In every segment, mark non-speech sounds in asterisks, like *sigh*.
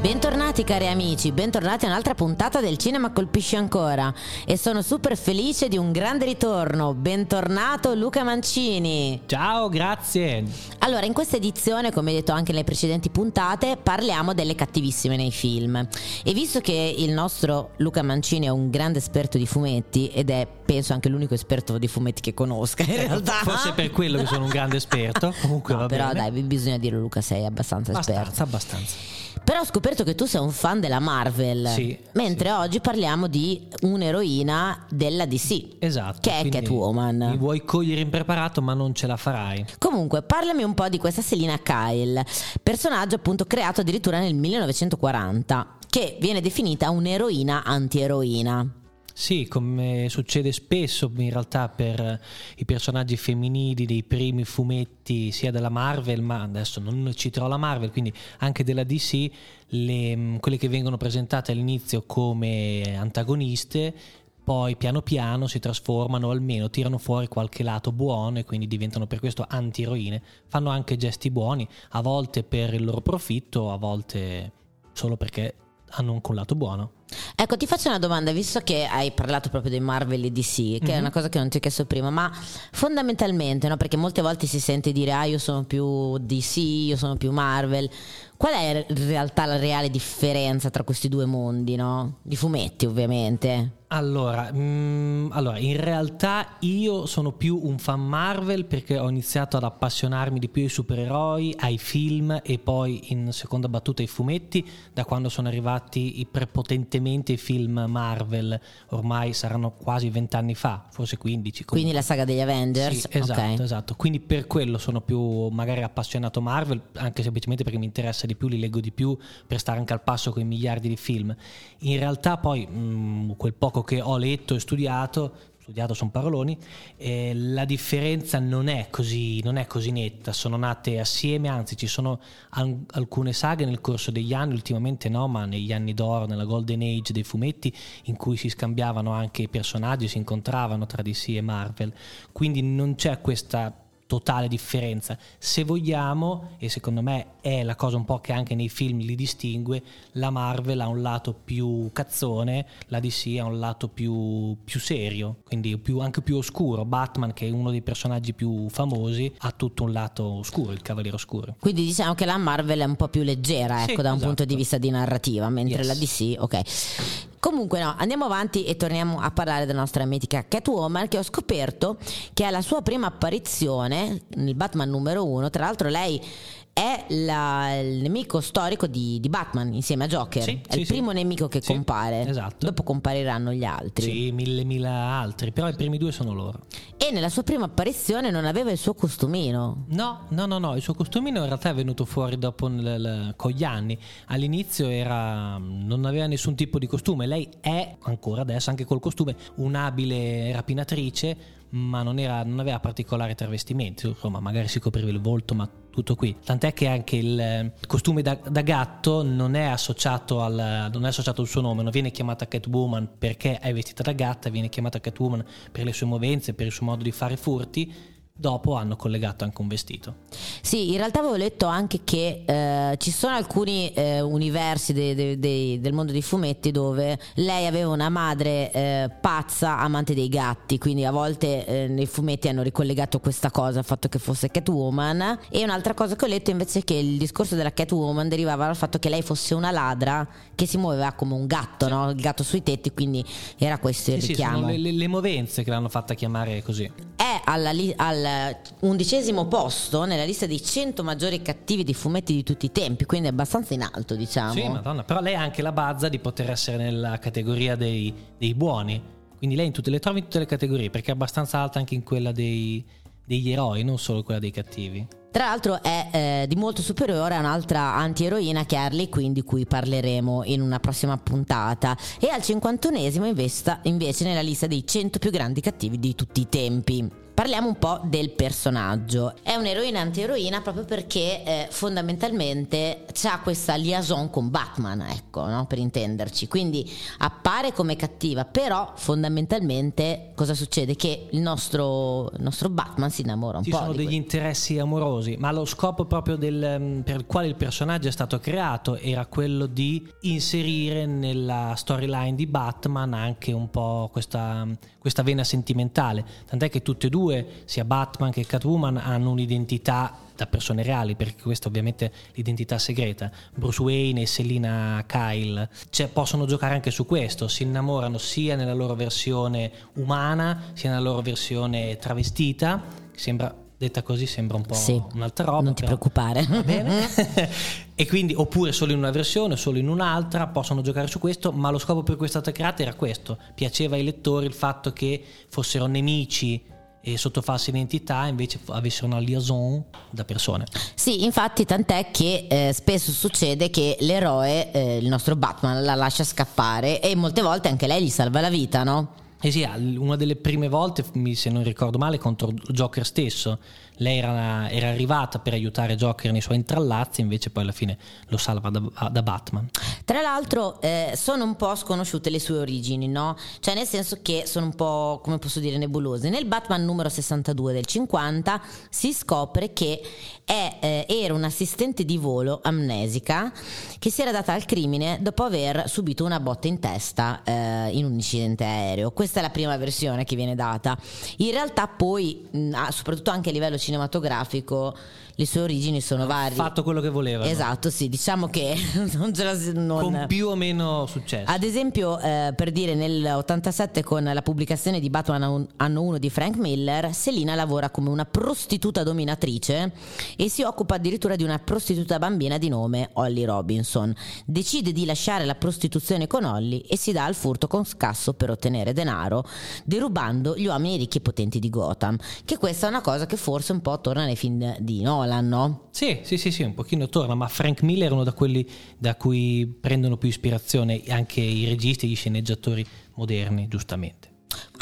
Bentornati cari amici, bentornati a un'altra puntata del Cinema Colpisce Ancora e sono super felice di un grande ritorno. Bentornato Luca Mancini. Ciao, grazie. Allora, in questa edizione, come detto anche nelle precedenti puntate, parliamo delle cattivissime nei film. E visto che il nostro Luca Mancini è un grande esperto di fumetti ed è, penso, anche l'unico esperto di fumetti che conosca in realtà. Forse per quello che sono un grande esperto. *laughs* Comunque No, va però bene. dai, bisogna dirlo Luca, sei abbastanza esperto. abbastanza, abbastanza. Però ho scoperto che tu sei un fan della Marvel. Sì, Mentre oggi parliamo di un'eroina della DC. Esatto. Che è Catwoman. Mi vuoi cogliere impreparato, ma non ce la farai. Comunque, parlami un po' di questa Selina Kyle, personaggio appunto creato addirittura nel 1940, che viene definita un'eroina antieroina. Sì, come succede spesso in realtà per i personaggi femminili dei primi fumetti sia della Marvel, ma adesso non citerò la Marvel, quindi anche della DC, le- quelle che vengono presentate all'inizio come antagoniste, poi piano piano si trasformano, almeno tirano fuori qualche lato buono e quindi diventano per questo anti-eroine. Fanno anche gesti buoni, a volte per il loro profitto, a volte solo perché hanno un lato buono. Ecco, ti faccio una domanda, visto che hai parlato proprio dei Marvel e DC, che è una cosa che non ti ho chiesto prima, ma fondamentalmente, no, perché molte volte si sente dire ah io sono più DC, io sono più Marvel, qual è in realtà la reale differenza tra questi due mondi, no? Di fumetti ovviamente. Allora, mm, allora, in realtà io sono più un fan Marvel perché ho iniziato ad appassionarmi di più ai supereroi, ai film e poi in seconda battuta ai fumetti da quando sono arrivati i prepotentemente i film Marvel, ormai saranno quasi vent'anni fa, forse 15. comunque. Quindi la saga degli Avengers. Sì, esatto, ok. esatto. Quindi per quello sono più magari appassionato Marvel, anche semplicemente perché mi interessa di più, li leggo di più per stare anche al passo con i miliardi di film. In realtà poi mh, quel poco che ho letto e studiato, studiato sono paroloni, eh, la differenza non è, così, non è così netta, sono nate assieme, anzi ci sono an- alcune saghe nel corso degli anni, ultimamente no, ma negli anni d'oro, nella golden age dei fumetti, in cui si scambiavano anche i personaggi, si incontravano tra DC e Marvel, quindi non c'è questa totale differenza. Se vogliamo, e secondo me è la cosa un po' che anche nei film li distingue, la Marvel ha un lato più cazzone, la DC ha un lato più, più serio, quindi più- anche più oscuro. Batman, che è uno dei personaggi più famosi, ha tutto un lato oscuro, il Cavaliere Oscuro. Quindi diciamo che la Marvel è un po' più leggera, Sì, ecco, da un esatto. punto di vista di narrativa, mentre Yes. la DC, ok. Comunque no, andiamo avanti e torniamo a parlare della nostra mitica Catwoman che ho scoperto che alla sua prima apparizione nel Batman numero uno, tra l'altro lei è la- il nemico storico di, di Batman insieme a Joker, Sì, è sì, il sì. primo nemico che Sì, compare, esatto. dopo compariranno gli altri. Sì, mille, mila altri, però i primi due sono loro. E nella sua prima apparizione non aveva il suo costumino. No, no, no, no, il suo costumino in realtà è venuto fuori dopo nel- con gli anni. All'inizio era, non aveva nessun tipo di costume, lei è ancora adesso, anche col costume, un'abile rapinatrice, ma non, era- non aveva particolari travestimenti, insomma magari si copriva il volto, ma tutto qui. Tant'è che anche il eh, costume da, da gatto non è, al, non è associato al suo nome, non viene chiamata Catwoman perché è vestita da gatta, viene chiamata Catwoman per le sue movenze, per il suo modo di fare furti. Dopo hanno collegato anche un vestito. Sì, in realtà avevo letto anche che eh, ci sono alcuni eh, universi de- de- de- del mondo dei fumetti dove lei aveva una madre eh, pazza, amante dei gatti, quindi a volte eh, nei fumetti hanno ricollegato questa cosa, il fatto che fosse Catwoman. E un'altra cosa che ho letto invece è che il discorso della Catwoman derivava dal fatto che lei fosse una ladra che si muoveva come un gatto, no? il gatto sui tetti, quindi era questo il Sì, sì, richiamo. sono le, le- le movenze che l'hanno fatta chiamare così. È alla li- al undicesimo posto nella lista dei 100 maggiori cattivi di fumetti di tutti i tempi, quindi è abbastanza in alto, diciamo. Sì, madonna. Però lei ha anche la bazza di poter essere nella categoria dei, dei buoni. Quindi lei in tutte, le trovi in tutte le categorie, perché è abbastanza alta anche in quella dei, degli eroi, non solo quella dei cattivi. Tra l'altro è eh, di molto superiore a un'altra antieroina che è Harley Quinn di cui parleremo in una prossima puntata e al 51esimo investa- invece nella lista dei 100 più grandi cattivi di tutti i tempi. Parliamo un po' del personaggio. È un'eroina antieroina proprio perché eh, fondamentalmente ha questa liaison con Batman, ecco, no? per intenderci. Quindi appare come cattiva, però fondamentalmente cosa succede? Che il nostro, il nostro Batman si innamora un Ci po'. Ci sono degli questo. interessi amorosi, ma lo scopo proprio del, mm, per il quale il personaggio è stato creato era quello di inserire nella storyline di Batman anche un po' questa, questa vena sentimentale. Tant'è che tutte e due, sia Batman che Catwoman, hanno un'identità da persone reali, perché questa ovviamente è l'identità segreta. Bruce Wayne e Selina Kyle cioè, possono giocare anche su questo, si innamorano sia nella loro versione umana, sia nella loro versione travestita, sembra detta così sembra un po' sì, un'altra roba. Non ti però, preoccupare. *laughs* e quindi, oppure solo in una versione, solo in un'altra, possono giocare su questo, ma lo scopo per cui è stata creata era questo. Piaceva ai lettori il fatto che fossero nemici e sotto falsa identità invece avessero una liaison da persone. Sì, infatti tant'è che eh, spesso succede che l'eroe, eh, il nostro Batman, la lascia scappare e molte volte anche lei gli salva la vita, no? Eh sì, una delle prime volte, se non ricordo male, contro Joker stesso. Lei era, era, arrivata per aiutare Joker nei suoi intrallazzi, invece poi alla fine lo salva da, da Batman. Tra l'altro eh, sono un po' sconosciute le sue origini, no? Cioè nel senso che sono un po', come posso dire, nebulose. Nel Batman numero 62 del 50 si scopre che è, eh, era un'assistente di volo amnesica che si era data al crimine dopo aver subito una botta in testa eh, in un incidente aereo. Questa è la prima versione che viene data. In realtà poi, mh, soprattutto anche a livello cinematografico, cinematografico le sue origini sono varie. Ha fatto quello che voleva. Esatto, sì, diciamo che *laughs* non ce la non... Con più o meno successo. Ad esempio, eh, per dire, nell'87 con la pubblicazione di Batman anno 1 di Frank Miller, Selina lavora come una prostituta dominatrice e si occupa addirittura di una prostituta bambina di nome Holly Robinson. Decide di lasciare la prostituzione con Holly e si dà al furto con scasso per ottenere denaro, derubando gli uomini ricchi e potenti di Gotham. Che questa è una cosa che forse un po' torna nei film di Nolan Nolan, no? Sì, sì, sì, sì, un pochino torna, ma Frank Miller è uno da quelli da cui prendono più ispirazione anche i registi e gli sceneggiatori moderni, giustamente.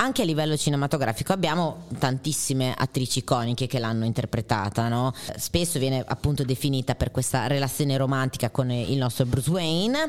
Anche a livello cinematografico abbiamo tantissime attrici iconiche che l'hanno interpretata, no? Spesso viene appunto definita per questa relazione romantica con il nostro Bruce Wayne,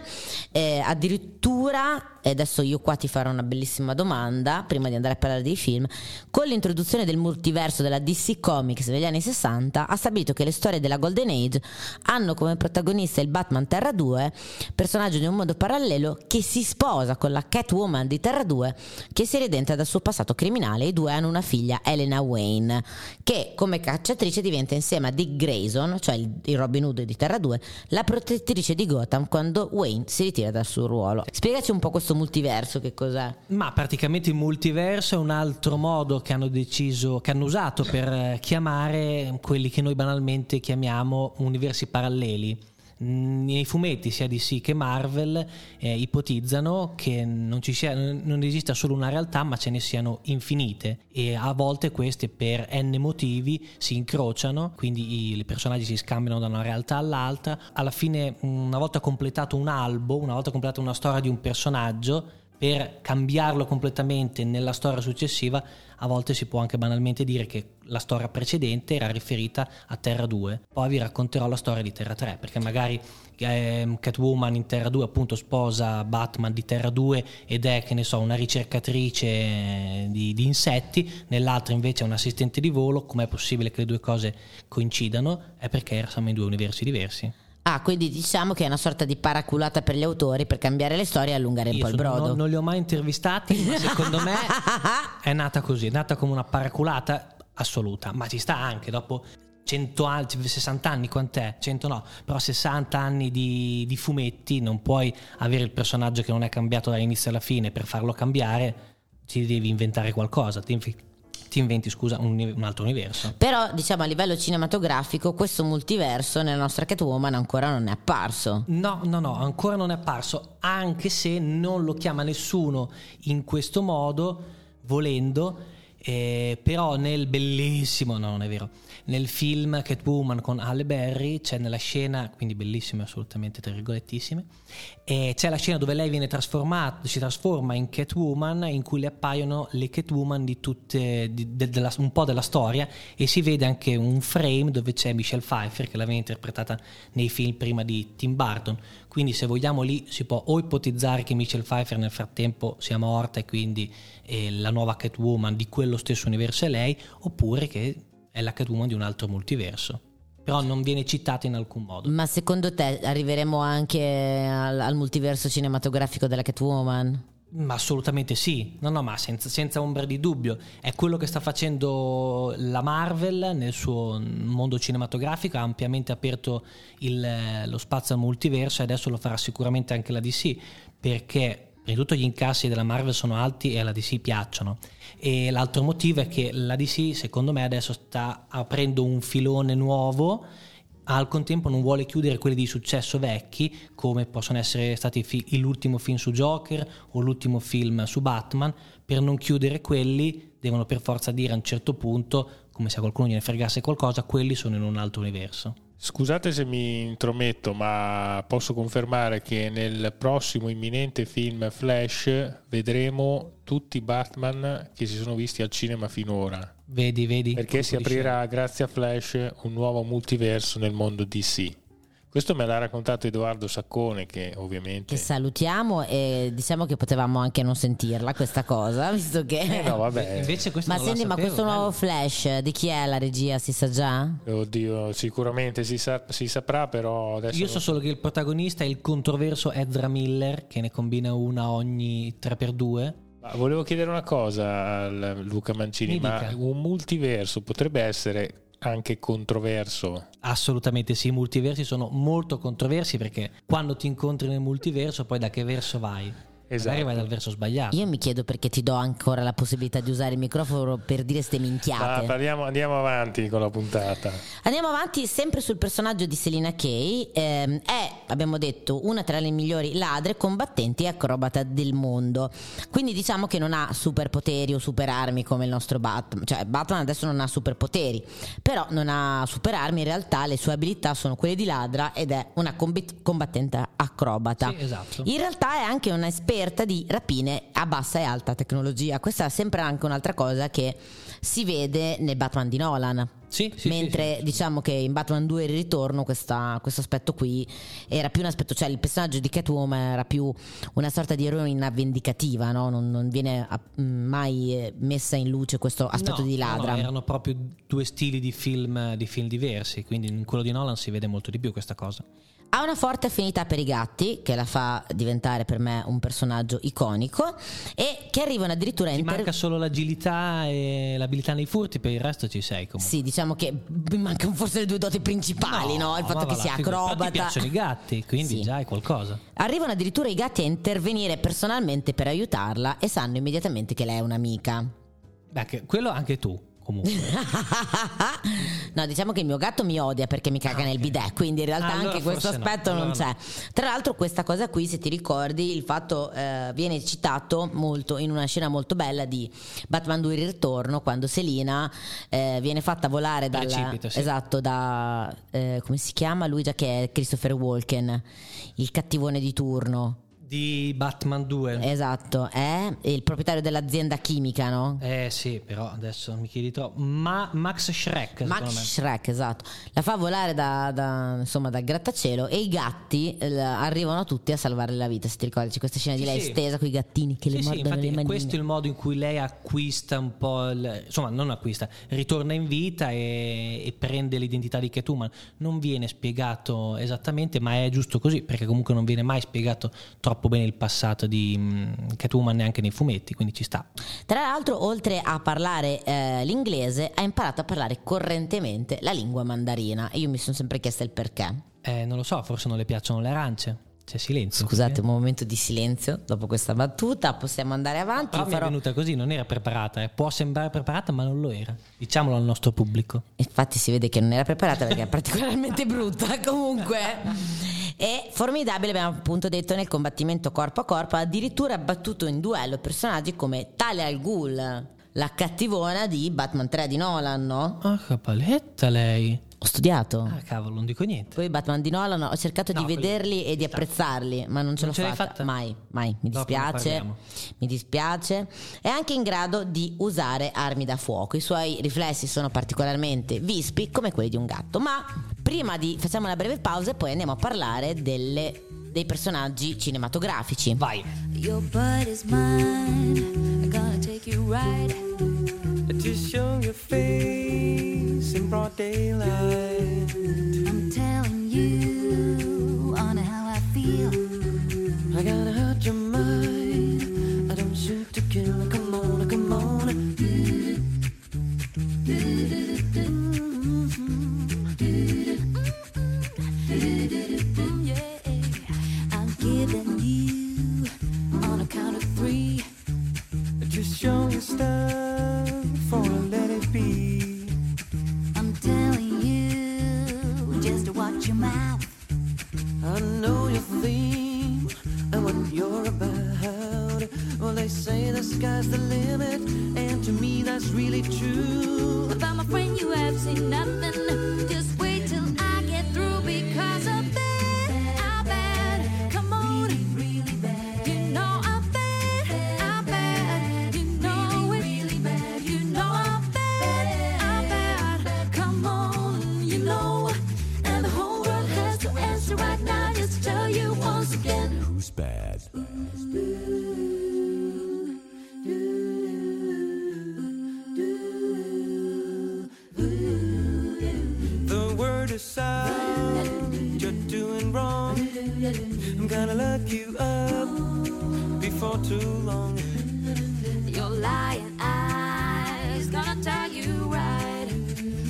eh, addirittura e adesso io qua ti farò una bellissima domanda prima di andare a parlare dei film, con l'introduzione del multiverso della DC Comics negli anni 60 ha stabilito che le storie della Golden Age hanno come protagonista il Batman Terra 2, personaggio di un mondo parallelo che si sposa con la Catwoman di Terra 2 che si redenta dal suo passato criminale i due hanno una figlia Elena Wayne che come cacciatrice diventa insieme a Dick Grayson, cioè il Robin Hood di Terra 2, la protettrice di Gotham quando Wayne si ritira dal suo ruolo. Spiegaci un po' questo questo multiverso che cos'è? Ma praticamente il multiverso è un altro modo che hanno deciso, che hanno usato per chiamare quelli che noi banalmente chiamiamo universi paralleli nei fumetti sia DC che Marvel eh, ipotizzano che non, sia, non esista solo una realtà ma ce ne siano infinite. E a volte queste per n motivi si incrociano quindi i, i personaggi si scambiano da una realtà all'altra. Alla fine una volta completato un albo una volta completata una storia di un personaggio per cambiarlo completamente nella storia successiva, a volte si può anche banalmente dire che la storia precedente era riferita a Terra 2. Poi vi racconterò la storia di Terra 3, perché magari eh, Catwoman in Terra 2 appunto sposa Batman di Terra 2 ed è, che ne so, una ricercatrice di, di insetti, nell'altra invece è un assistente di volo. Com'è possibile che le due cose coincidano? È perché siamo in due universi diversi. Ah, quindi diciamo che è una sorta di paraculata per gli autori per cambiare le storie e allungare un Io po' il brodo. Non, non li ho mai intervistati, ma *laughs* secondo me *laughs* è nata così, è nata come una paraculata assoluta, ma ci sta anche dopo 100 anni, 60 anni, quant'è? 100 no, però 60 anni di, di, fumetti, non puoi avere il personaggio che non è cambiato dall'inizio alla fine per farlo cambiare, ti devi inventare qualcosa, ti, ti inventi scusa un, un, altro universo. Però diciamo a livello cinematografico questo multiverso nella nostra Catwoman ancora non è apparso. No, no, no, ancora non è apparso, anche se non lo chiama nessuno in questo modo, volendo Eh, però nel bellissimo, no non è vero, nel film Catwoman con Halle Berry c'è nella scena, quindi bellissime assolutamente tra virgolettissime, e c'è la scena dove lei viene trasformata, si trasforma in Catwoman in cui le appaiono le Catwoman di tutte, di, de, della, un po' della storia e si vede anche un frame dove c'è Michelle Pfeiffer che l'aveva interpretata nei film prima di Tim Burton, quindi se vogliamo lì si può o ipotizzare che Michelle Pfeiffer nel frattempo sia morta e quindi eh, la nuova Catwoman di quello stesso universo è lei, oppure che è la Catwoman di un altro multiverso. Però non viene citata in alcun modo. Ma secondo te arriveremo anche al, al multiverso cinematografico della Catwoman? Ma assolutamente sì, no, no, ma senza, senza, ombra di dubbio. È quello che sta facendo la Marvel nel suo mondo cinematografico, ha ampiamente aperto il, lo spazio al multiverso e adesso lo farà sicuramente anche la DC, perché prima di tutto gli incassi della Marvel sono alti e alla DC piacciono. E l'altro motivo è che la DC, secondo me, adesso sta aprendo un filone nuovo al contempo non vuole chiudere quelli di successo vecchi come possono essere stati fi- l'ultimo film su Joker o l'ultimo film su Batman per non chiudere quelli devono per forza dire a un certo punto come se a qualcuno gliene fregasse qualcosa quelli sono in un altro universo Scusate se mi intrometto, ma posso confermare che nel prossimo imminente film Flash vedremo tutti i Batman che si sono visti al cinema finora. Vedi, vedi. Perché si aprirà grazie a Flash un nuovo multiverso nel mondo DC. Questo me l'ha raccontato Edoardo Saccone, che ovviamente. Che salutiamo e diciamo che potevamo anche non sentirla questa cosa, *laughs* visto che. Eh no, vabbè. Invece questo ma non senti, ma sapevo, questo nuovo flash di chi è la regia? Si sa già? Oddio, sicuramente si, sa- si saprà, però adesso. Io so solo che il protagonista è il controverso Ezra Miller, che ne combina una ogni 3x2. Ma volevo chiedere una cosa a Luca Mancini: Mi ma dica. un multiverso potrebbe essere anche controverso? Assolutamente sì, i multiversi sono molto controversi perché quando ti incontri nel multiverso, poi da che verso vai? Esatto. Magari vai dal verso sbagliato. Io mi chiedo perché ti do ancora la possibilità di usare il microfono per dire ste minchiate. parliamo, andiamo avanti con la puntata. Andiamo avanti sempre sul personaggio di Selina Kay. Ehm, è, abbiamo detto, una tra le migliori ladre, combattenti e acrobata del mondo. Quindi diciamo che non ha superpoteri o superarmi come il nostro Batman. Cioè, Batman adesso non ha superpoteri, però non ha superarmi. In realtà le sue abilità sono quelle di ladra ed è una combattente acrobata. Sì, esatto. In realtà è anche un'esperta di rapine a bassa e alta tecnologia. Questa è sempre anche un'altra cosa che si vede nel Batman di Nolan. Sì, sì, Mentre sì, diciamo che in Batman 2 il ritorno questa- questo aspetto qui era più un aspetto, cioè il personaggio di Catwoman era più una sorta di eroina vendicativa, no? non, non viene ah, mai eh, messa in luce questo aspetto No, di ladra. no, erano proprio due stili di film, di film diversi, quindi in quello di Nolan si vede molto di più questa cosa. Ha una forte affinità per i gatti, che la fa diventare per me un personaggio iconico, e che arrivano addirittura a Ti inter- manca solo l'agilità e l'abilità nei furti, per il resto ci sei comunque. Sì, diciamo che mi mancano forse le due doti principali, no? Il ma fatto che sia figurati. Però acrobata. Ti piacciono i gatti, quindi Sì. già è qualcosa. Arrivano addirittura i gatti a intervenire personalmente per aiutarla e sanno immediatamente che lei è un'amica. Beh, quello anche tu, comunque. *laughs* no, diciamo che il mio gatto mi odia perché mi caga Ah, nel bidet, quindi in realtà Ah, allora anche questo forse no, aspetto non allora c'è. Tra l'altro questa cosa qui, se ti ricordi, il fatto eh, viene citato molto in una scena molto bella di Batman 2 il ritorno, quando Selina eh, viene fatta volare dal... Sì. Esatto, da... eh, come si chiama? Lui già che è Christopher Walken, il cattivone di turno. Di Batman 2. Esatto, è il proprietario dell'azienda chimica, no? Eh sì, però adesso mi chiedi troppo. Ma Max Shrek, Max me. Shrek, esatto. La fa volare da, da, insomma, dal grattacielo e i gatti eh, arrivano tutti a salvarle la vita. Se ti ricordi, c'è questa scena di Sì, lei sì. stesa con i gattini che le Sì, sì, mordono infatti le manine. questo è il modo in cui lei acquista un po', il- insomma non acquista, ritorna in vita e, e prende l'identità di Catwoman. Non viene spiegato esattamente, ma è giusto così, perché comunque non viene mai spiegato troppo bene il passato di mm, Catwoman neanche nei fumetti, quindi ci sta. Tra l'altro, oltre a parlare eh, l'inglese, ha imparato a parlare correntemente la lingua mandarina. E io mi sono sempre chiesta il perché. Eh, non lo so, forse non le piacciono le arance. C'è silenzio. Scusate, un momento di silenzio dopo questa battuta. Possiamo andare avanti. Però mi è farò- venuta così, non era preparata. eh. Può sembrare preparata, ma non lo era. Diciamolo al nostro pubblico. Infatti si vede che non era preparata perché è particolarmente brutta *laughs* comunque. È formidabile, abbiamo appunto detto, nel combattimento corpo a corpo, ha addirittura battuto in duello personaggi come Talia al Ghul. la cattivona di Batman 3 di Nolan, no? Ah, che paletta lei. Ho studiato. Ah, cavolo, non dico niente. Poi Batman di Nolan ho cercato No, di vederli e di apprezzarli, ma non ce Non l'ho ce fatta. fatta? Mai, mai. Mi dispiace. parliamo. Mi dispiace. È anche in grado di usare armi da fuoco. I suoi riflessi sono particolarmente vispi, come quelli di un gatto. Ma prima di facciamo una breve pausa e poi andiamo a parlare delle- dei personaggi cinematografici. Vai. Your bud is mine. I'm gonna take you right. to show your face broad daylight. Sky's the limit, and to me that's really true. About my friend, you have seen nothing. Gonna look you up before too long. Your lying eyes gonna tell you right.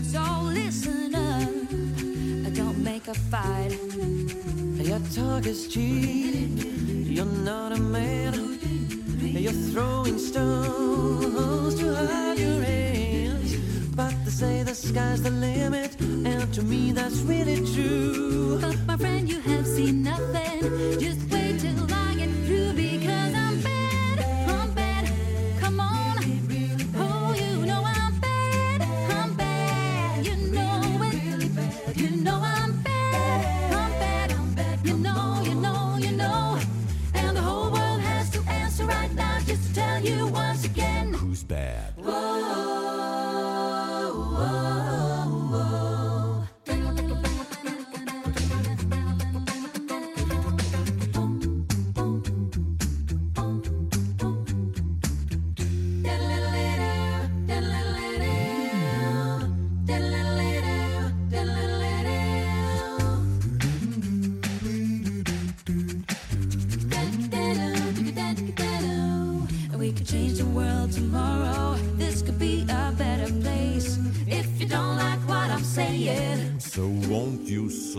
So listen up, don't make a fight. Your talk is cheap, you're not a man.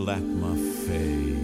Slap my face?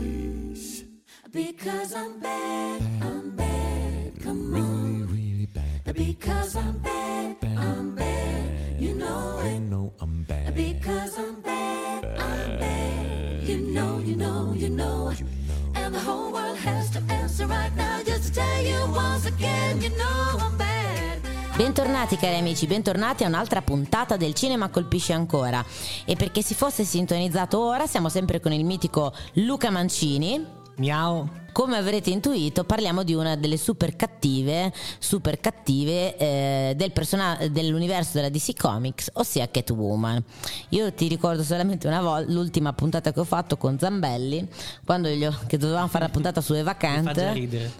Bentornati cari amici, bentornati a un'altra puntata del Cinema Colpisce Ancora. E perché si fosse sintonizzato ora, siamo sempre con il mitico Luca Mancini. Miau. Come avrete intuito, parliamo di una delle super cattive, super cattive eh, del persona- dell'universo della DC Comics, ossia Catwoman. Io ti ricordo solamente una volta l'ultima puntata che ho fatto con Zambelli, quando gli ho- che dovevamo fare la puntata su Eva Kant.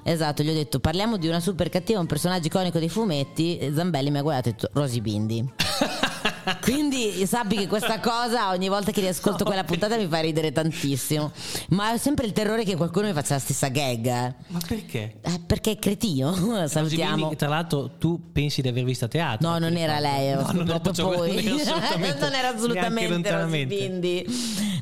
Esatto, gli ho detto parliamo di una super cattiva, un personaggio iconico dei fumetti. e Zambelli mi ha guardato e ha detto Rosy Bindi. *laughs* Quindi sappi che questa cosa ogni volta che riascolto quella puntata mi fa ridere tantissimo. Ma ho sempre il terrore che qualcuno mi faccia la stessa gag. eh. Ma perché? Eh, perché è cretino. *laughs* Salutiamo. Tra l'altro, tu pensi di aver visto a teatro? No, non era lei, ho No, no, no, scoperto cioè, poi. *laughs* non era assolutamente, non era assolutamente.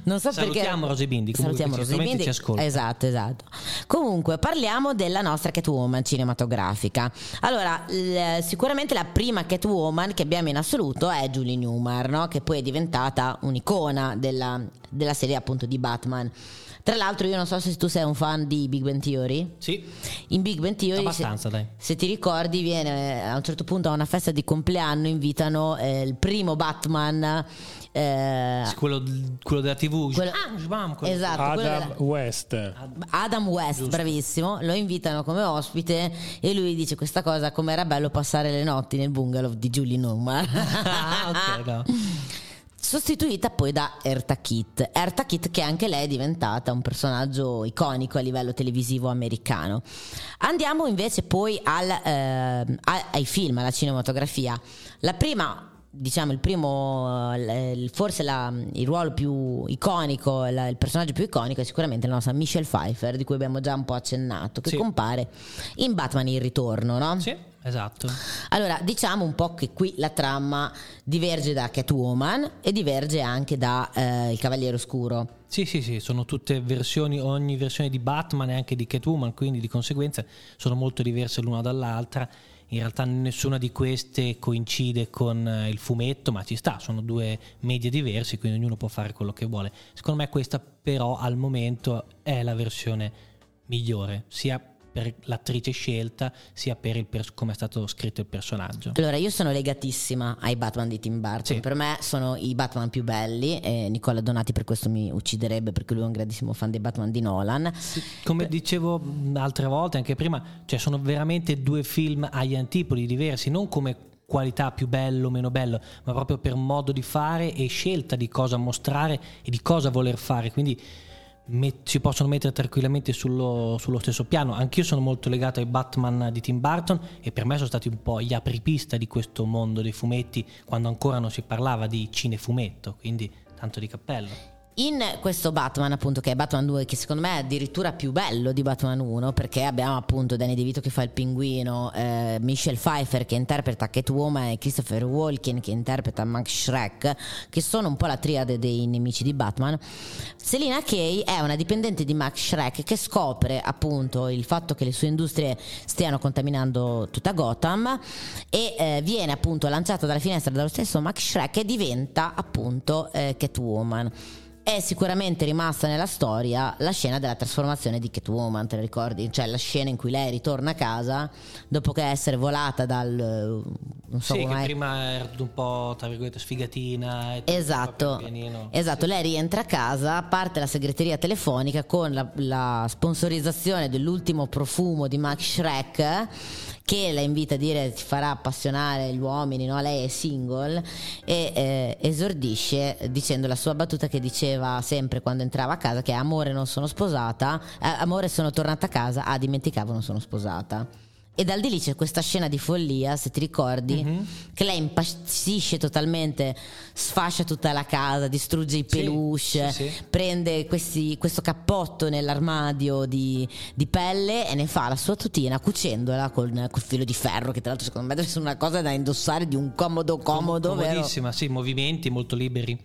Non so Salutiamo perché... Rosy Bindi, comunque, Salutiamo Rosy Bindi. ci ascolta. Esatto, esatto. Comunque, parliamo della nostra Catwoman cinematografica. Allora, l- sicuramente la prima Catwoman che abbiamo in assoluto è Julie Newmar, no? che poi è diventata un'icona della, della serie appunto di Batman. Tra l'altro, io non so se tu sei un fan di Big Bang Theory. Sì, In Big Bang Theory, Abbastanza, se, dai. se ti ricordi, viene a un certo punto a una festa di compleanno, invitano eh, il primo Batman. Eh, quello, quello della TV. quello- Ah, esatto, quello Adam della- West. Adam West, bravissimo, lo invitano come ospite e lui dice questa cosa come era bello passare le notti nel bungalow di Julie Newmar. *laughs* Ah, ok, *laughs* no. Sostituita poi da Erta Kitt. Erta Kitt che anche lei è diventata un personaggio iconico a livello televisivo americano. Andiamo invece poi al, a- ai film, alla cinematografia. La prima diciamo il primo eh, forse la- il ruolo più iconico la- il personaggio più iconico è sicuramente la nostra Michelle Pfeiffer di cui abbiamo già un po' accennato che Sì. compare in Batman il ritorno no? Sì, esatto. Allora, diciamo un po' che qui la trama diverge da Catwoman e diverge anche da eh, Il Cavaliere Oscuro. Sì, sì, sì, sono tutte versioni, ogni versione di Batman e anche di Catwoman, quindi di conseguenza sono molto diverse l'una dall'altra. In realtà nessuna di queste coincide con eh, il fumetto, ma ci sta, sono due media diversi, quindi ognuno può fare quello che vuole. Secondo me questa però al momento è la versione migliore, sia per l'attrice scelta, sia per il pers- come è stato scritto il personaggio. Allora, io sono legatissima ai Batman di Tim Burton. Sì. Per me sono i Batman più belli e Nicola Donati per questo mi ucciderebbe perché lui è un grandissimo fan dei Batman di Nolan. Come dicevo altre volte, anche prima, cioè sono veramente due film agli antipodi diversi, non come qualità più bello o meno bello, ma proprio per modo di fare e scelta di cosa mostrare e di cosa voler fare. Quindi met- si possono mettere tranquillamente sullo, sullo stesso piano. Anch'io sono molto legato ai Batman di Tim Burton e per me sono stati un po' gli apripista di questo mondo dei fumetti quando ancora non si parlava di cinefumetto, quindi tanto di cappello. In questo Batman, appunto, che è Batman 2, che secondo me è addirittura più bello di Batman 1, perché abbiamo appunto Danny DeVito che fa il pinguino, eh, Michelle Pfeiffer che interpreta Catwoman e Christopher Walken che interpreta Max Shrek, che sono un po' la triade dei nemici di Batman. Selina Kay è una dipendente di Max Shrek che scopre appunto il fatto che le sue industrie stiano contaminando tutta Gotham e eh, viene appunto lanciata dalla finestra dallo stesso Max Shrek e diventa appunto eh, Catwoman. È sicuramente rimasta nella storia la scena della trasformazione di Catwoman, te la ricordi? Cioè la scena in cui lei ritorna a casa dopo che essere volata dal... eh, non so sì, come che prima era tutto un po' tra virgolette sfigatina. E Esatto, esatto, lei rientra a casa, parte la segreteria telefonica con la, la sponsorizzazione dell'ultimo profumo di Max Shrek che la invita a dire ti farà appassionare gli uomini, no? lei è single e eh, esordisce dicendo la sua battuta che diceva sempre quando entrava a casa che amore non sono sposata, eh, amore sono tornata a casa, ah dimenticavo non sono sposata. E dal di lì c'è questa scena di follia, se ti ricordi, che lei impazzisce totalmente, sfascia tutta la casa, distrugge i Sì, peluche, sì, sì. prende questi- questo cappotto nell'armadio di, di pelle e ne fa la sua tutina cucendola con col filo di ferro, che tra l'altro secondo me deve essere una cosa da indossare di un comodo comodo, vero? Comodissima, sì, movimenti molto liberi.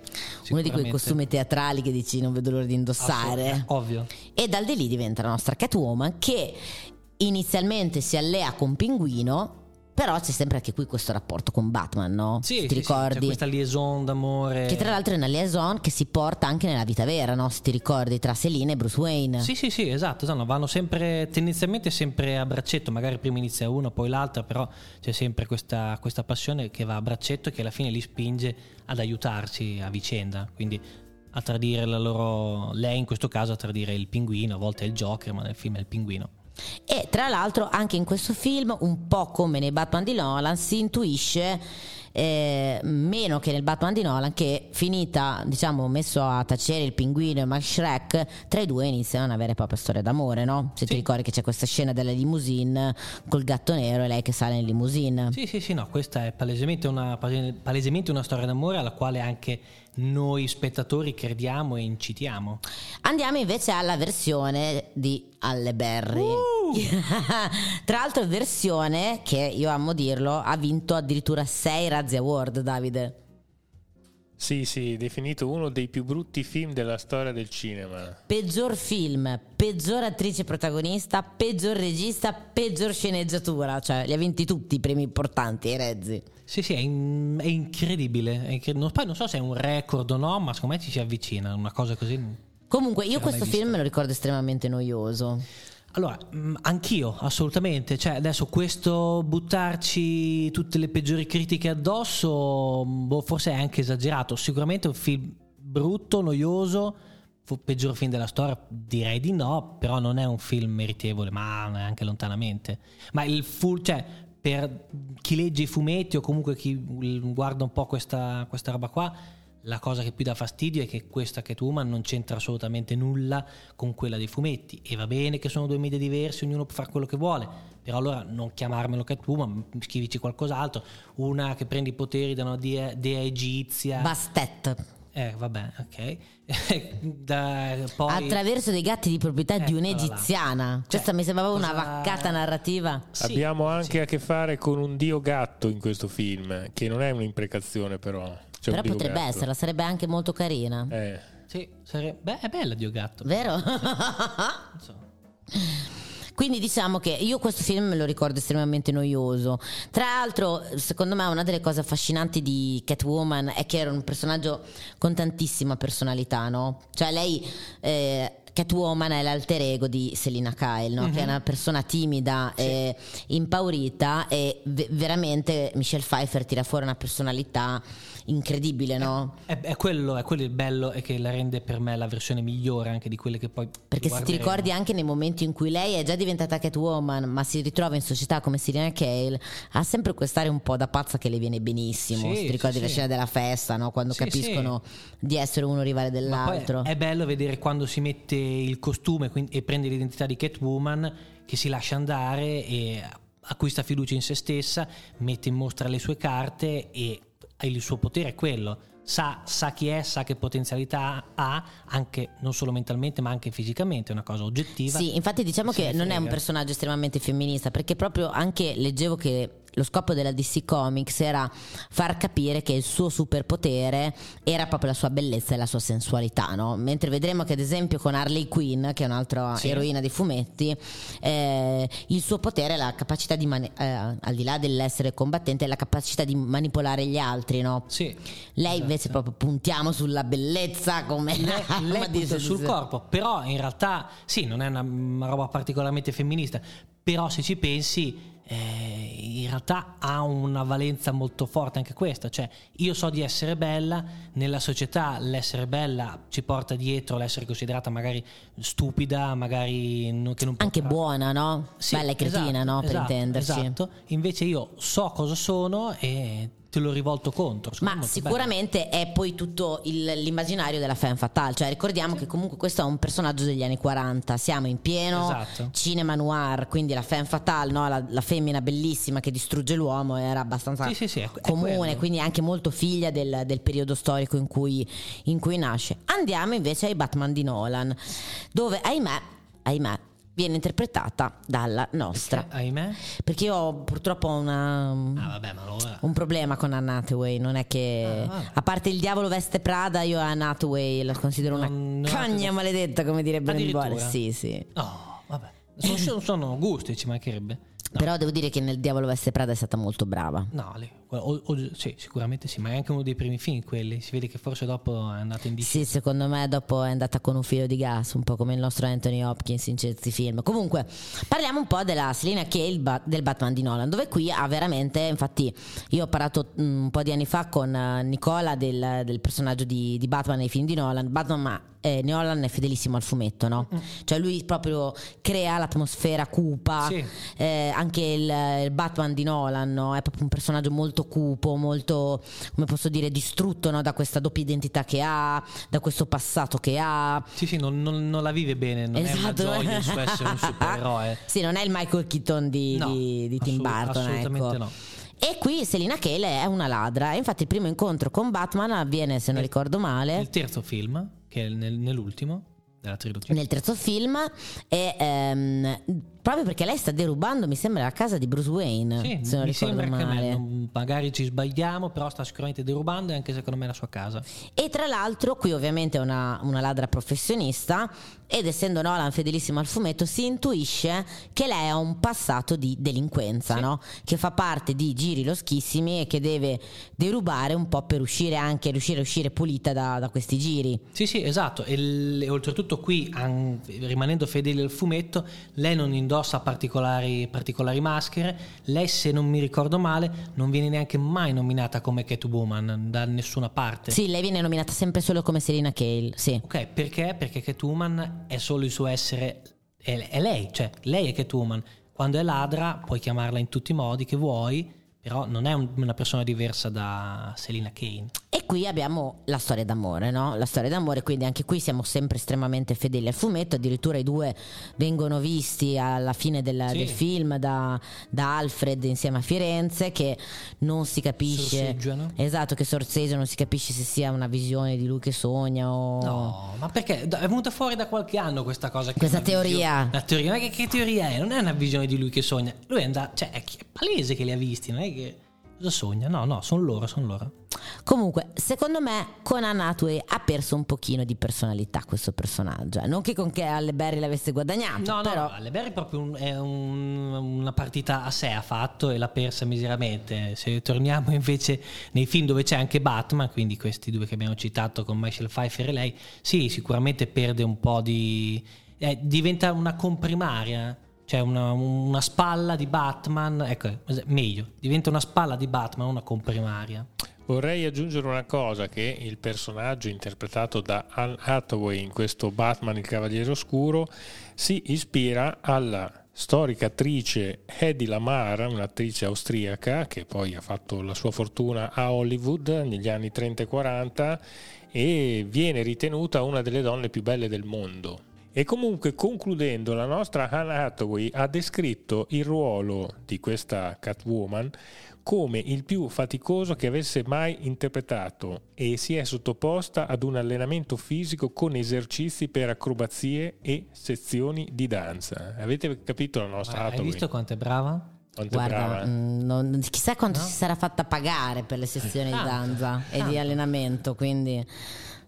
Uno di quei costumi teatrali che dici non vedo l'ora di indossare. Ovvio. E dal di lì diventa la nostra Catwoman che inizialmente si allea con Pinguino, però c'è sempre anche qui questo rapporto con Batman, no? Sì, Se sì, ti sì, ricordi? c'è questa liaison d'amore. Che tra l'altro è una liaison che si porta anche nella vita vera, no? Se ti ricordi, tra Selina e Bruce Wayne. Sì, sì, sì, esatto, esatto, vanno sempre tendenzialmente sempre a braccetto, magari prima inizia uno, poi l'altra, però c'è sempre questa, questa passione che va a braccetto e che alla fine li spinge ad aiutarsi a vicenda, quindi a tradire la loro lei in questo caso a tradire il pinguino, a volte è il Joker, ma nel film è il pinguino. E tra l'altro anche in questo film, un po' come nei Batman di Nolan, si intuisce eh, meno che nel Batman di Nolan che finita, diciamo, messo a tacere il pinguino e Max Shrek, tra i due iniziano una vera e propria storia d'amore, no? Se ti Sì. ricordi che c'è questa scena della limousine col gatto nero e lei che sale in limousine. Sì, sì, sì, no, questa è palesemente una, palesemente una storia d'amore alla quale anche noi spettatori crediamo e incitiamo. Andiamo invece alla versione di Alle Berry. *laughs* Tra l'altro, versione che io amo dirlo, ha vinto addirittura 6 Razzie Award, Davide. Sì, sì, definito uno dei più brutti film della storia del cinema. Peggior film, peggior attrice protagonista, peggior regista, peggior sceneggiatura. Cioè, li ha vinti tutti i premi importanti, i Rezzi. Sì, sì, è, in- è incredibile. è incre- non, poi non so se è un record o no, ma secondo me ci si avvicina. Una cosa così. Comunque, io questo film me lo ricordo estremamente noioso. Allora, mh, anch'io, assolutamente. Cioè, adesso questo buttarci tutte le peggiori critiche addosso, mh, boh, forse è anche esagerato. Sicuramente è un film brutto, noioso. Peggior film della storia? Direi di no, però non è un film meritevole, ma neanche lontanamente. Ma il full, cioè, per chi legge i fumetti o comunque chi guarda un po' questa, questa roba qua, la cosa che più dà fastidio è che questa Catwoman non c'entra assolutamente nulla con quella dei fumetti. E va bene che sono due media diversi, ognuno può fare quello che vuole, però allora non chiamarmelo Catwoman, scrivici qualcos'altro. Una che prende i poteri da una dea, dea egizia. Bastet. Eh, vabbè, ok. *laughs* Da- poi... Attraverso dei gatti di proprietà di Eccola là. un'egiziana. Questa mi sembrava una cosa- vaccata narrativa. Sì, Abbiamo anche sì. a che fare con un dio gatto in questo film, che non è un'imprecazione però. C'è Però un potrebbe gatto. esserla, sarebbe anche molto carina. Eh. Sì, sare- beh, è bella Dio Gatto. Vero? Non so. *laughs* Quindi diciamo che io questo film me lo ricordo estremamente noioso. Tra l'altro, secondo me una delle cose affascinanti di Catwoman è che era un personaggio con tantissima personalità, no? Cioè lei eh, Catwoman è l'alter ego di Selina Kyle, no? che è una persona timida e impaurita e ve- veramente Michelle Pfeiffer tira fuori una personalità incredibile, no? È, è quello, è quello il bello e che la rende per me la versione migliore anche di quelle che poi Perché se ti ricordi anche nei momenti in cui lei è già diventata Catwoman, ma si ritrova in società come Serena Cale, ha sempre quest'area un po' da pazza che le viene benissimo. Sì, se ti ricordi sì, la sì. scena della festa, no? quando Sì, capiscono di essere uno rivale dell'altro. è bello vedere quando si mette il costume e prende l'identità di Catwoman che si lascia andare e acquista fiducia in se stessa, mette in mostra le sue carte e il suo potere è quello. Sa, sa chi è, sa che potenzialità ha, anche non solo mentalmente ma anche fisicamente, è una cosa oggettiva. Sì, infatti diciamo che non è un frega. personaggio estremamente femminista, perché proprio anche leggevo che lo scopo della DC Comics era far capire che il suo superpotere era proprio la sua bellezza e la sua sensualità, no? Mentre vedremo che ad esempio con Harley Quinn, che è un'altra Sì. eroina dei fumetti, eh, il suo potere è la capacità di, mani- eh, al di là dell'essere combattente, è la capacità di manipolare gli altri, no? Sì, Lei esatto. invece proprio puntiamo sulla bellezza come arma lei punta sul corpo, però in realtà sì, non è una roba particolarmente femminista, però se ci pensi eh, in realtà ha una valenza molto forte anche questa, cioè io so di essere bella, nella società l'essere bella ci porta dietro l'essere considerata magari stupida, magari non- che non può Anche fare- buona, no? Sì, Bella e cretina, esatto, no? Per esatto, intenderci. Esatto, invece io so cosa sono e te lo rivolto contro. Ma molto bello. sicuramente è poi tutto il- l'immaginario della femme fatale, cioè ricordiamo che comunque questo è un personaggio degli anni 40, siamo in pieno Esatto. cinema noir, quindi la femme fatale, no? la, la femmina bellissima che distrugge l'uomo era abbastanza Sì, sì, sì, comune, quindi anche molto figlia del, del periodo storico in cui, in cui nasce. Andiamo invece ai Batman di Nolan, dove ahimè, ahimè viene interpretata dalla nostra. Eh, ahimè. Perché io ho purtroppo una, Ah, vabbè, ma allora. un problema con Anne Hathaway, non è che Ah, a parte il diavolo veste Prada, io Anne Hathaway la considero una Non- non cagna ha- maledetta, come direbbe? Boris. Sì, sì. Oh, vabbè. Sono, sono- sono gusti, ci mancherebbe. *laughs* No. Però devo dire che nel Diavolo veste Prada è stata molto brava. No, lì, o- o- sì, sicuramente sì, ma è anche uno dei primi film quelli. Si vede che forse dopo è andato in discesa. Sì, secondo me dopo è andata con un filo di gas, un po' come il nostro Anthony Hopkins in certi film. Comunque, parliamo un po' della Selina Kale Ba- del Batman di Nolan, dove qui ha veramente, infatti, io ho parlato mm, un po' di anni fa con eh, Nicola del, del personaggio di, di Batman nei film di Nolan. Batman, ma eh, Nolan è fedelissimo al fumetto, no? Cioè lui proprio crea l'atmosfera cupa, Sì. eh, anche il, il Batman di Nolan no? è proprio un personaggio molto cupo, molto, come posso dire, distrutto no? da questa doppia identità che ha, da questo passato che ha. Sì, sì, non, non- non la vive bene, non è una gioia il suo essere un supereroe. *laughs* sì, non è il Michael Keaton di, No, di- di Tim assolut- Burton. assolutamente ecco. no. E qui Selina Kale è una ladra. Infatti il primo incontro con Batman avviene, se non ricordo male, Il terzo film, che è nel- nell'ultimo, della trilogia. nel terzo film e ehm, proprio perché lei sta derubando mi sembra la casa di Bruce Wayne Sì, se non mi sembra che male non- magari ci sbagliamo, però sta sicuramente derubando e anche secondo me la sua casa. e tra l'altro qui ovviamente è una, una ladra professionista ed essendo Nolan fedelissimo al fumetto si intuisce che lei ha un passato di delinquenza no? che fa parte di giri loschissimi e che deve derubare un po' per uscire anche riuscire a uscire pulita da, da questi giri Sì, sì, esatto. E, l- e oltretutto qui, an- rimanendo fedele al fumetto, lei non indossa particolari, particolari maschere. Lei, se non mi ricordo male, non viene neanche mai nominata come Catwoman da nessuna parte. sì lei viene nominata sempre solo come Selina Cale sì Ok, perché? Perché Catwoman è solo il suo essere, è, è lei, cioè lei è Catwoman. Quando è ladra puoi chiamarla in tutti i modi che vuoi, però non è un- una persona diversa da Selina Kane. E qui abbiamo la storia d'amore, no? La storia d'amore, quindi anche qui siamo sempre estremamente fedeli al fumetto, addirittura i due vengono visti alla fine del, Sì. del film da, da Alfred insieme a Firenze che non si capisce... Sorseggiano. Esatto, che sorseggiano, non si capisce se sia una visione di lui che sogna o... No, ma perché è venuta fuori da qualche anno questa cosa? Questa teoria. La teoria, ma che, che teoria è? Non è una visione di lui che sogna. Lui è andato, cioè è palese che li ha visti, non è che cosa sogna? No, no, sono loro, sono loro. Comunque, secondo me Conan Hathaway ha perso un pochino di personalità questo personaggio. eh. Non che con che Alle Berry l'avesse guadagnato, No, però... no, Alle Berry proprio un- è un- una partita a sé ha fatto e l'ha persa miseramente. Se torniamo invece nei film dove c'è anche Batman, quindi questi due che abbiamo citato con Michelle Pfeiffer e lei, sì, sicuramente perde un po' di... eh, diventa una comprimaria. Cioè una, una spalla di Batman, ecco, meglio, diventa una spalla di Batman, una comprimaria. Vorrei aggiungere una cosa, che il personaggio interpretato da Anne Hathaway in questo Batman il Cavaliere Oscuro si ispira alla storica attrice Hedy Lamar, un'attrice austriaca che poi ha fatto la sua fortuna a Hollywood negli anni 30 e 40 e viene ritenuta una delle donne più belle del mondo. E comunque concludendo, la nostra Anne Hathaway ha descritto il ruolo di questa Catwoman come il più faticoso che avesse mai interpretato e si è sottoposta ad un allenamento fisico con esercizi per acrobazie e sezioni di danza. Avete capito la nostra Hai Hathaway? visto quanto è brava? Quanto è Guarda, brava? mm, non- chissà quanto No? si sarà fatta pagare per le sessioni di danza e di allenamento, quindi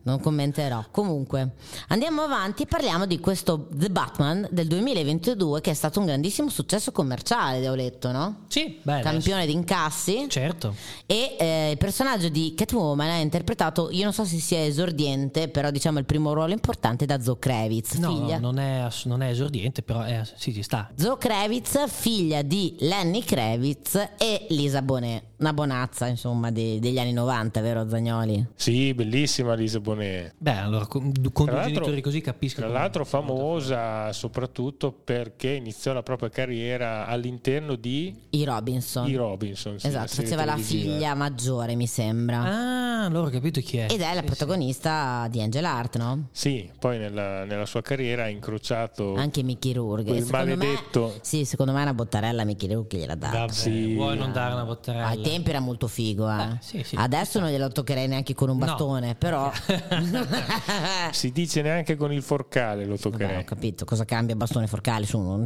non commenterò. Comunque, andiamo avanti e parliamo di questo The Batman del 2022 che è stato un grandissimo successo commerciale, ho letto, no? Sì, beh, Campione di incassi. Certo. E eh, il personaggio di Catwoman è interpretato, io non so se sia esordiente, però diciamo il primo ruolo importante da Zoe Kravitz, No, figlia. no, non è, ass- non è esordiente, però è, sì, ci sta. Zoe Kravitz, figlia di Lenny Kravitz e Lisa Bonet, una bonazza insomma de- degli anni 90, vero Zagnoli? Sì, bellissima Lisa Bonet. Beh, allora con, due genitori così capisco. Tra l'altro famosa soprattutto perché iniziò la propria carriera all'interno di I Robinson. i Robinson. sì, esatto, faceva la figlia maggiore, mi sembra. Ah, allora ho capito chi è. Ed è la Sì, protagonista di Angel Art, no? Sì, poi nella, nella sua carriera ha incrociato Anche Mickey Rourke. quel Secondo me- maledetto sì, secondo me è una bottarella Mickey Rourke gliel'ha sì. data. Vabbè, Sì. vuoi non dare una bottarella? Ai tempi era molto figo, eh. Beh, sì, sì, Adesso non glielo toccherei neanche con un No. bastone, però. *laughs* *laughs* si dice neanche con il forcale lo Vabbè, ho toccherei. capito cosa cambia bastone forcale su uno.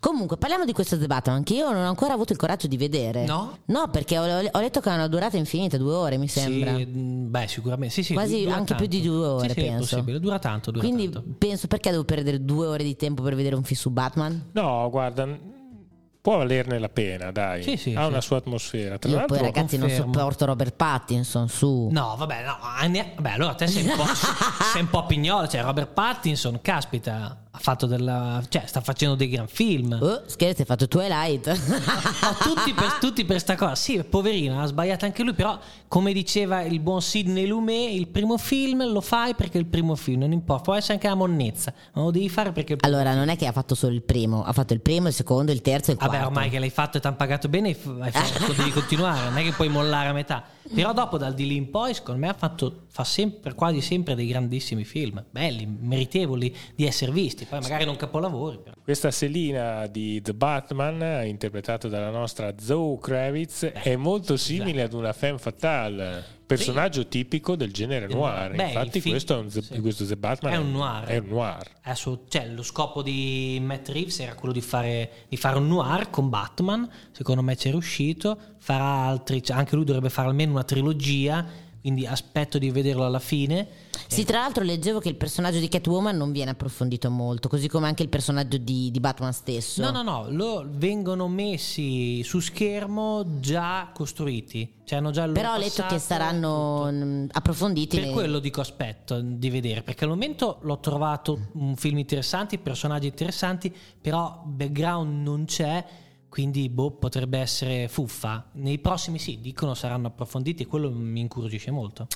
Comunque, parliamo di questo The Batman che io non ho ancora avuto il coraggio di vedere. No? No, perché ho, ho letto che ha una durata infinita, due ore mi sembra. Sì, mh, beh, sicuramente. Sì, sì, Quasi anche più tanto. di due ore, Sì, sì, è penso. possibile. Dura tanto, dura Quindi tanto. penso perché devo perdere due ore di tempo per vedere un film su Batman? No, guarda, può valerne la pena, dai. Sì, sì, ha sì. una sua atmosfera. Tra Io poi ragazzi non confermo. sopporto Robert Pattinson su. No, vabbè, no. Beh, allora te sei un po', *laughs* sei un po' pignolo. Cioè, Robert Pattinson, caspita, ha fatto della. cioè, sta facendo dei gran film. Oh, scherzi, hai fatto Twilight. No, tutti, per, tutti per sta cosa. Sì, poverino, ha sbagliato anche lui. Però, come diceva il buon Sidney Lumet, il primo film lo fai perché è il primo film, non importa. Può essere anche la monnezza, ma lo devi fare perché allora, non è che ha fatto solo il primo, ha fatto il primo, il secondo, il terzo e il quarto. Vabbè, ormai che l'hai fatto e ti hanno pagato bene, hai fatto, *laughs* devi continuare, non è che puoi mollare a metà. Però dopo, dal di lì in poi, secondo me ha fatto, fa sempre, quasi sempre dei grandissimi film, belli, meritevoli di essere visti. Poi magari non capolavori, però. Questa Selina di The Batman, interpretata dalla nostra Zoe Kravitz, è molto simile ad una femme fatale. personaggio tipico del genere Del noir. Beh, Infatti, il film- questo, è un, The- sì. questo The Batman È un noir. È un noir. Adesso, cioè, lo scopo di Matt Reeves era quello di fare, di fare un noir con Batman, secondo me ci è riuscito, farà altri, cioè, anche lui dovrebbe fare almeno una trilogia, quindi aspetto di vederlo alla fine. Sì, tra l'altro leggevo che il personaggio di Catwoman non viene approfondito molto, così come anche il personaggio di, di Batman stesso. No, no, no, lo- vengono messi su schermo già costruiti, cioè hanno già Però ho letto che saranno tutto. mm, approfonditi. Per nei- quello dico aspetto di vedere, perché al momento l'ho trovato un film interessante, personaggi interessanti, però background non c'è, quindi boh, potrebbe essere fuffa. Nei prossimi sì, dicono saranno approfonditi e quello mi incuriosisce molto.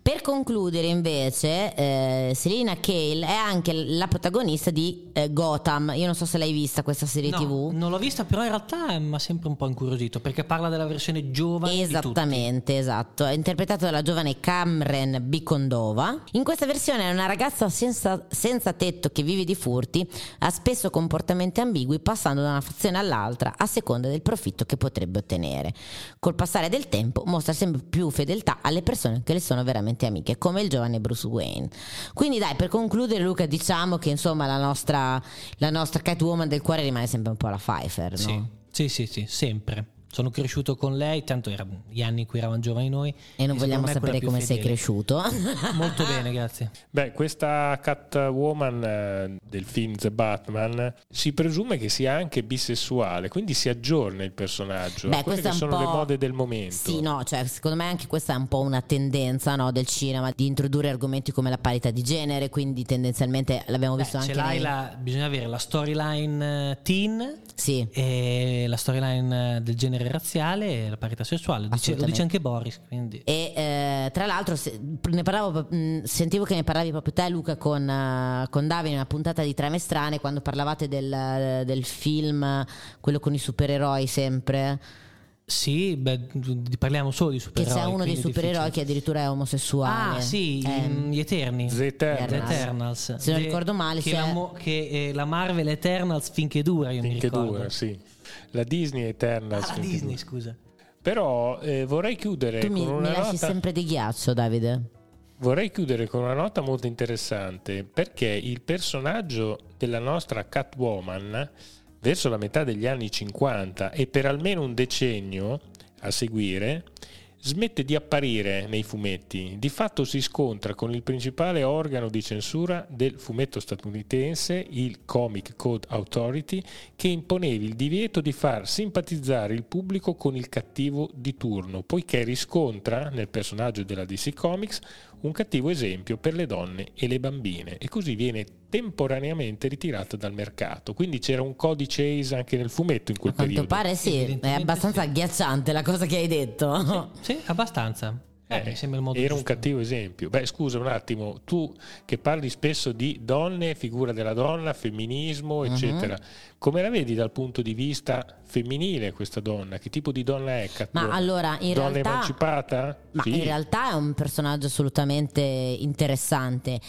Per concludere, invece, eh, Selina Cale è anche la protagonista di eh, Gotham. Io non so se l'hai vista questa serie No, TV. non l'ho vista, però in realtà mi ha sempre un po' incuriosito, perché parla della versione giovane. Esattamente, esatto. È interpretato dalla giovane Cameron Bicondova. In questa versione è una ragazza senza, senza tetto che vive di furti, ha spesso comportamenti ambigui, passando da una fazione all'altra a seconda del profitto che potrebbe ottenere. Col passare del tempo mostra sempre più fedeltà alle persone che le sono veramente amiche, come il giovane Bruce Wayne. Quindi dai, per concludere Luca, diciamo che insomma la nostra, la nostra Catwoman del cuore rimane sempre un po' la Pfeiffer, no? Sì, sì, sì, sì, sempre. Sono cresciuto con lei, tanto erano gli anni in cui eravamo giovani noi. E non secondo vogliamo sapere come sei cresciuto. *laughs* Molto bene, grazie. Beh, questa Catwoman eh, del film The Batman si presume che sia anche bisessuale, quindi si aggiorna il personaggio Beh, un sono le mode del momento. Sì, no, cioè secondo me anche questa è un po' una tendenza no, del cinema di introdurre argomenti come la parità di genere, quindi tendenzialmente l'abbiamo Beh, visto ce anche l'hai nei... la- bisogna avere la storyline eh, teen Sì, e la storyline eh, del genere razziale e la parità sessuale. Dice- lo dice anche Boris. Quindi. e eh, tra l'altro se- ne parlavo, mh, sentivo che ne parlavi proprio te Luca con, eh, con Davide in una puntata di Trame Strane quando parlavate del, del film, quello con i supereroi sempre, Sì, beh, parliamo solo di che supereroi. c'è uno dei supereroi che addirittura è omosessuale. Ah, sì, Ehm, gli Eterni. The Eternals. The Eternals. Se non ricordo male, che, la, mo- che eh, la Marvel Eternals finché dura, io mi Finché ricordo. dura, sì. La Disney Eternals. Ah, la Disney, dura. scusa. Però eh, vorrei chiudere tu mi, con mi una lasci nota. sempre di ghiaccio Davide. Vorrei chiudere con una nota molto interessante perché il personaggio della nostra Catwoman verso la metà degli anni 50 e per almeno un decennio a seguire smette di apparire nei fumetti. Di fatto si scontra con il principale organo di censura del fumetto statunitense, il Comic Code Authority, che imponeva il divieto di far simpatizzare il pubblico con il cattivo di turno, poiché riscontra nel personaggio della DC Comics un cattivo esempio per le donne e le bambine e così viene temporaneamente ritirata dal mercato. Quindi c'era un codice ACE anche nel fumetto in quel A quanto periodo. pare sì, è abbastanza sì. agghiacciante la cosa che hai detto. Sì, abbastanza. Eh, mi sembra il modo era un giusto. cattivo esempio. Beh, scusa un attimo, tu che parli spesso di donne, figura della donna, femminismo, Mhm. eccetera, come la vedi dal punto di vista femminile questa donna? Che tipo di donna è Catwoman? Ma allora, in donna realtà- emancipata? Ma Sì. in realtà è un personaggio assolutamente interessante.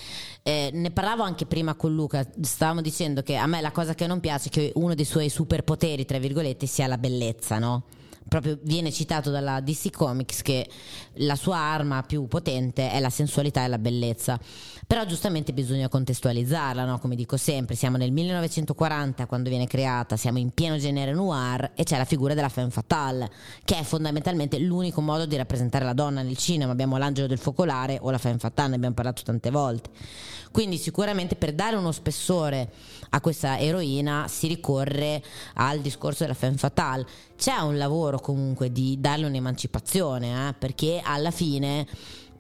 Eh, ne parlavo anche prima con Luca. Stavamo dicendo che a me la cosa che non piace è che uno dei suoi superpoteri, tra virgolette, sia la bellezza, no? Proprio viene citato dalla DC Comics che la sua arma più potente è la sensualità e la bellezza. Però giustamente bisogna contestualizzarla, no? Come dico sempre, siamo nel 1940 quando viene creata, siamo in pieno genere noir e c'è la figura della femme fatale, che è fondamentalmente l'unico modo di rappresentare la donna nel cinema. Abbiamo l'angelo del focolare o la femme fatale, ne abbiamo parlato tante volte. Quindi sicuramente per dare uno spessore a questa eroina si ricorre al discorso della femme fatale. C'è un lavoro comunque di darle un'emancipazione, eh, perché alla fine,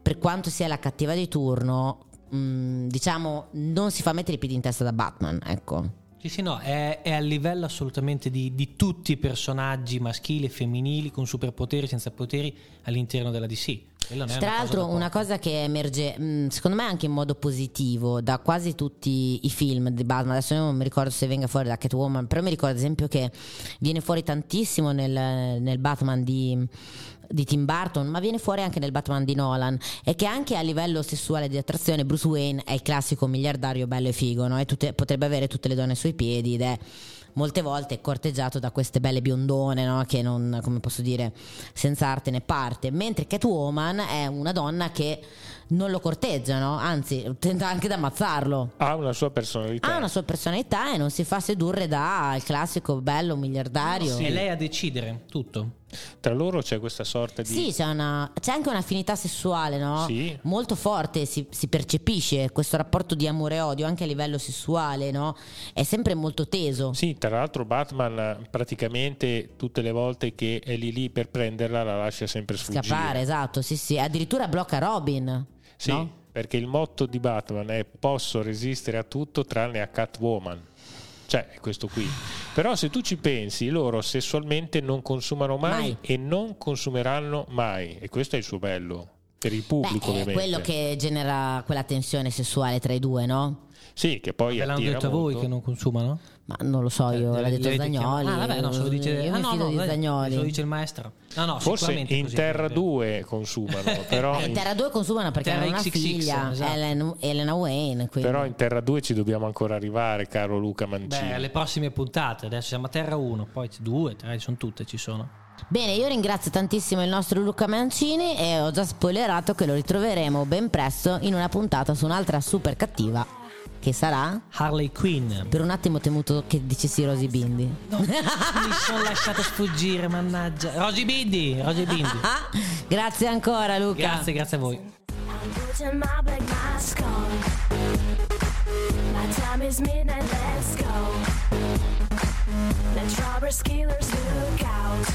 per quanto sia la cattiva di turno, mh, diciamo non si fa mettere i piedi in testa da Batman, ecco. Sì, sì, no, è, è a livello assolutamente di, di tutti i personaggi maschili e femminili con superpoteri, senza poteri all'interno della DC. Tra l'altro una cosa che emerge mh, secondo me anche in modo positivo da quasi tutti i film di Batman, adesso io non mi ricordo se venga fuori da Catwoman, però mi ricordo ad esempio che viene fuori tantissimo nel, nel Batman di, di Tim Burton, ma viene fuori anche nel Batman di Nolan, è che anche a livello sessuale di attrazione Bruce Wayne è il classico miliardario bello e figo, no? E tutte- potrebbe avere tutte le donne ai suoi piedi ed è molte volte è corteggiato da queste belle biondone, no? Che non, come posso dire, senza arte né parte. Mentre Catwoman è una donna che non lo corteggia, no? Anzi, tenta anche di ammazzarlo. Ha una sua personalità. Ha una sua personalità e non si fa sedurre dal classico bello miliardario. È lei a decidere tutto. Tra loro c'è questa sorta di... Sì, c'è, una- c'è anche un'affinità sessuale, no? Sì. Molto forte, si, si percepisce questo rapporto di amore e odio anche a livello sessuale, no? È sempre molto teso. Sì, tra l'altro Batman praticamente tutte le volte che è lì lì per prenderla la lascia sempre sfuggire. Scappare, esatto, sì, sì. Addirittura blocca Robin. Sì, no? perché il motto di Batman è posso resistere a tutto tranne a Catwoman. Cioè, è questo qui. Però se tu ci pensi, loro sessualmente non consumano mai, Mai. e non consumeranno mai. E questo è il suo bello. Per il Beh, pubblico, è ovviamente. quello che genera quella tensione sessuale tra i due, no? Sì, che poi Ve l'hanno detto a voi molto. che non consumano? Ma non lo so, io Eh, l'ha detto Zagnoli. Ah, vabbè, no, se lo dice. Io ah, mi no, fido no, Zagnoli. se lo dice il maestro. No, no, Forse sicuramente in così, Terra perché- 2 consumano, *laughs* però Eh, in, Terra 2 consumano perché hanno una figlia, esatto. Ellen- Elena Wayne. quindi- però in Terra 2 ci dobbiamo ancora arrivare, caro Luca Beh, Mancini. alle prossime puntate, adesso siamo a Terra 1, poi 2, 3, sono tutte, ci sono. Bene, io ringrazio tantissimo il nostro Luca Mancini e ho già spoilerato che lo ritroveremo ben presto in una puntata su un'altra super cattiva che sarà Harley Quinn. per un attimo ho temuto che dicessi Rosy Bindi. Mi sono lasciato sfuggire, mannaggia. Rosy Bindi, Rosy Bindi. *laughs* Grazie ancora Luca. Grazie, grazie a voi. My time is midnight, let's go. Let robbers, killers look out.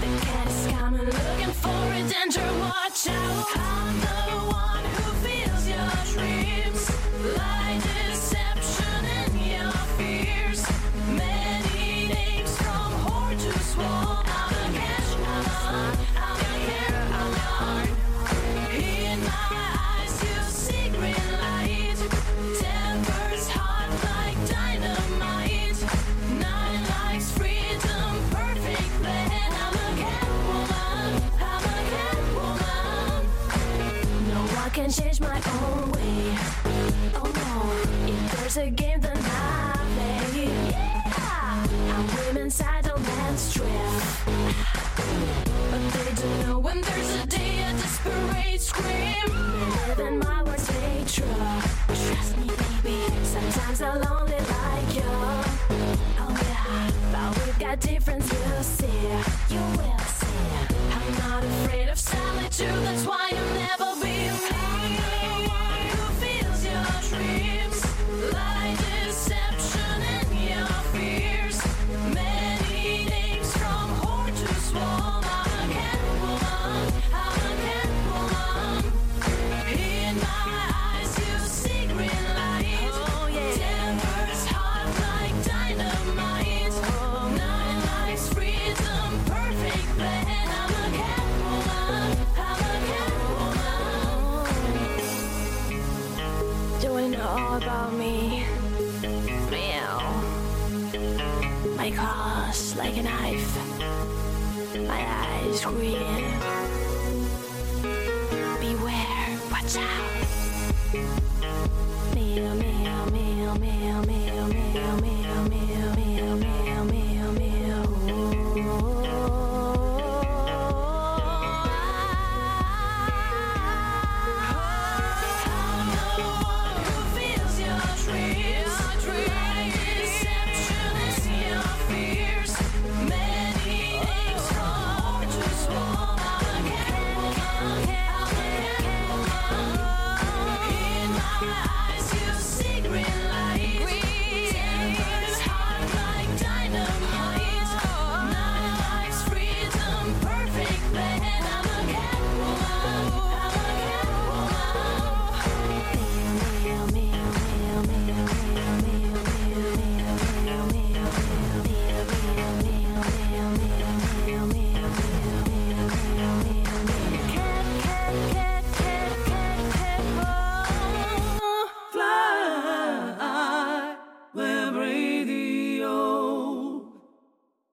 The cat is coming, looking for a danger, watch out. I'm the one catwoman. Do you know all about me? Meow. My claws like a knife. My eyes green. Beware, watch out. Meow, meow, meow, meow, meow, meow, meow, meow, meow, meow.